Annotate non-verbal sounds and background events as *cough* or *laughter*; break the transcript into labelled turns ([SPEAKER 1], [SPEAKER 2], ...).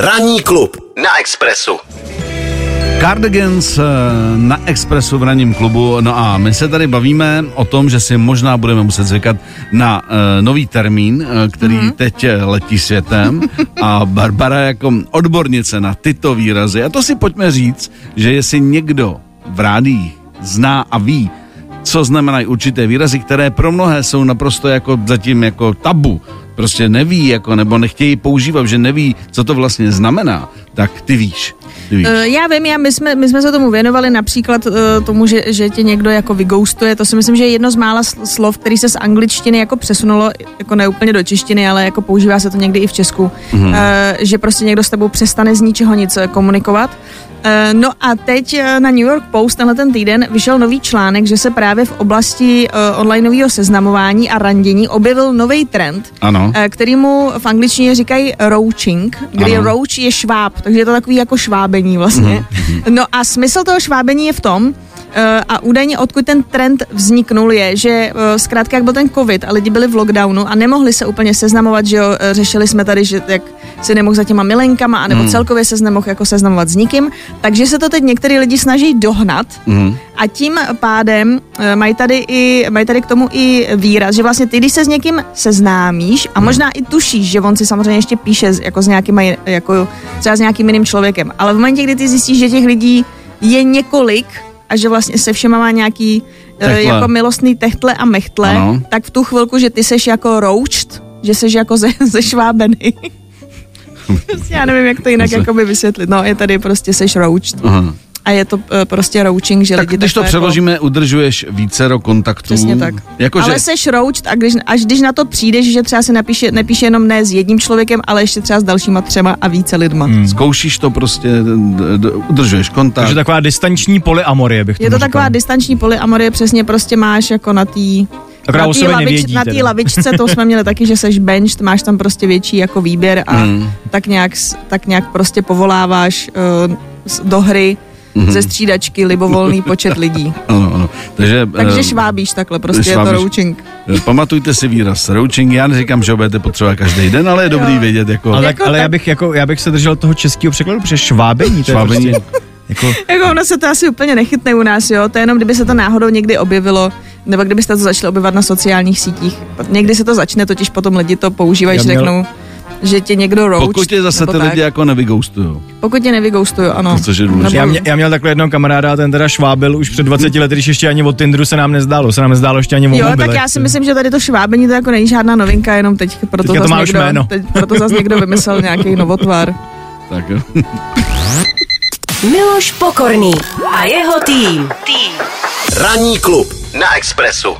[SPEAKER 1] Ranní klub na Expressu.
[SPEAKER 2] Cardigans eh, na Expressu v ranním klubu. No a my se tady bavíme o tom, že si možná budeme muset zvykat na uh, nový termín, uh, který mm-hmm. teď letí světem. A Barbara jako odbornice na tyto výrazy. A to si pojďme říct, že jestli někdo v rádích zná a ví, co znamenají určité výrazy, které pro mnohé jsou naprosto jako zatím jako tabu, prostě neví, jako, nebo nechtějí používat, že neví, co to vlastně znamená, tak ty víš. Ty víš.
[SPEAKER 3] Uh, já vím, já, my, jsme, my jsme se tomu věnovali například uh, tomu, že, že tě někdo jako vygoustuje, to si myslím, že je jedno z mála slov, který se z angličtiny jako přesunulo, jako ne úplně do češtiny, ale jako používá se to někdy i v Česku, mm. uh, že prostě někdo s tebou přestane z ničeho nic komunikovat. Uh, no a teď na New York Post tenhle ten týden vyšel nový článek, že se právě v oblasti uh, onlineového seznamování a randění objevil nový trend,
[SPEAKER 2] ano.
[SPEAKER 3] Uh, který mu v angličtině říkají roaching, kdy ano. roach je šváb, takže je to takový jako švábení vlastně. Mm-hmm. No a smysl toho švábení je v tom, Eh, a údajně odkud ten trend vzniknul je, že eh, zkrátka jak byl ten covid a lidi byli v lockdownu a nemohli se úplně seznamovat, že jo, eh, řešili jsme tady, že jak si nemohl za těma milenkama, anebo mm. celkově se nemohl jako seznamovat s nikým, takže se to teď některý lidi snaží dohnat mm. a tím pádem mají tady, i, mají tady k tomu i výraz, že vlastně ty, když se s někým seznámíš a mm. možná i tušíš, že on si samozřejmě ještě píše jako s nějakým, jako třeba s nějakým jiným člověkem, ale v momentě, kdy ty zjistíš, že těch lidí je několik, a že vlastně se všema má nějaký techtle. jako milostný techtle a mechtle, ano. tak v tu chvilku, že ty seš jako rouched, že seš jako ze, *laughs* zešvábený. *laughs* Já nevím, jak to jinak jakoby vysvětlit. No, je tady prostě seš roached. Aha a je to uh, prostě rouching, že
[SPEAKER 2] tak
[SPEAKER 3] lidi
[SPEAKER 2] když to přeložíme, jako... udržuješ vícero kontaktů.
[SPEAKER 3] Přesně tak. Jako, ale že... seš rouched a když, až když na to přijdeš, že třeba se napíše, nepíše jenom ne s jedním člověkem, ale ještě třeba s dalšíma třema a více lidma. Hmm.
[SPEAKER 2] Zkoušíš to prostě, udržuješ kontakt.
[SPEAKER 4] Takže taková distanční polyamorie bych
[SPEAKER 3] Je to taková distanční polyamorie, přesně prostě máš jako na té na té lavič, na lavičce, to jsme měli taky, že seš bench, máš tam prostě větší jako výběr a hmm. tak, nějak, tak nějak prostě povoláváš uh, do hry mm-hmm. ze střídačky libovolný *laughs* počet lidí.
[SPEAKER 2] Ano, ano. Takže,
[SPEAKER 3] Takže uh, švábíš takhle, prostě švábíš. je to rouching.
[SPEAKER 2] Eh, pamatujte si výraz rouching, já neříkám, že ho budete potřebovat každý den, ale je dobrý jo. vědět. Jako...
[SPEAKER 4] Ale,
[SPEAKER 2] jako
[SPEAKER 4] ale tak... já, bych, jako, já bych se držel toho českého překladu, protože švábení, to švábení. je prostě... *laughs*
[SPEAKER 3] Jako... jako ono se to asi úplně nechytne u nás, jo. To je jenom, kdyby se to náhodou někdy objevilo, nebo kdybyste to začali objevovat na sociálních sítích. Někdy se to začne, totiž potom lidi to používají, že měl... řeknou, že tě někdo roast.
[SPEAKER 2] Pokud tě zase ty lidi jako nevygoustujou.
[SPEAKER 3] Pokud tě nevygoustujou, ano.
[SPEAKER 2] To, což je důležité.
[SPEAKER 4] Já, mě, já, měl takhle jednoho kamaráda, ten teda švábil už před 20 lety, když ještě ani od Tinderu se nám nezdálo, se nám nezdálo ještě ani o
[SPEAKER 3] Jo, tak já si myslím, že tady to švábení to jako není žádná novinka, jenom teď proto
[SPEAKER 4] zase
[SPEAKER 3] někdo,
[SPEAKER 4] jméno.
[SPEAKER 3] teď proto zase někdo vymyslel nějaký novotvar.
[SPEAKER 2] Tak jo.
[SPEAKER 1] Miloš Pokorný a jeho tým. Tým. Ranní klub na Expressu.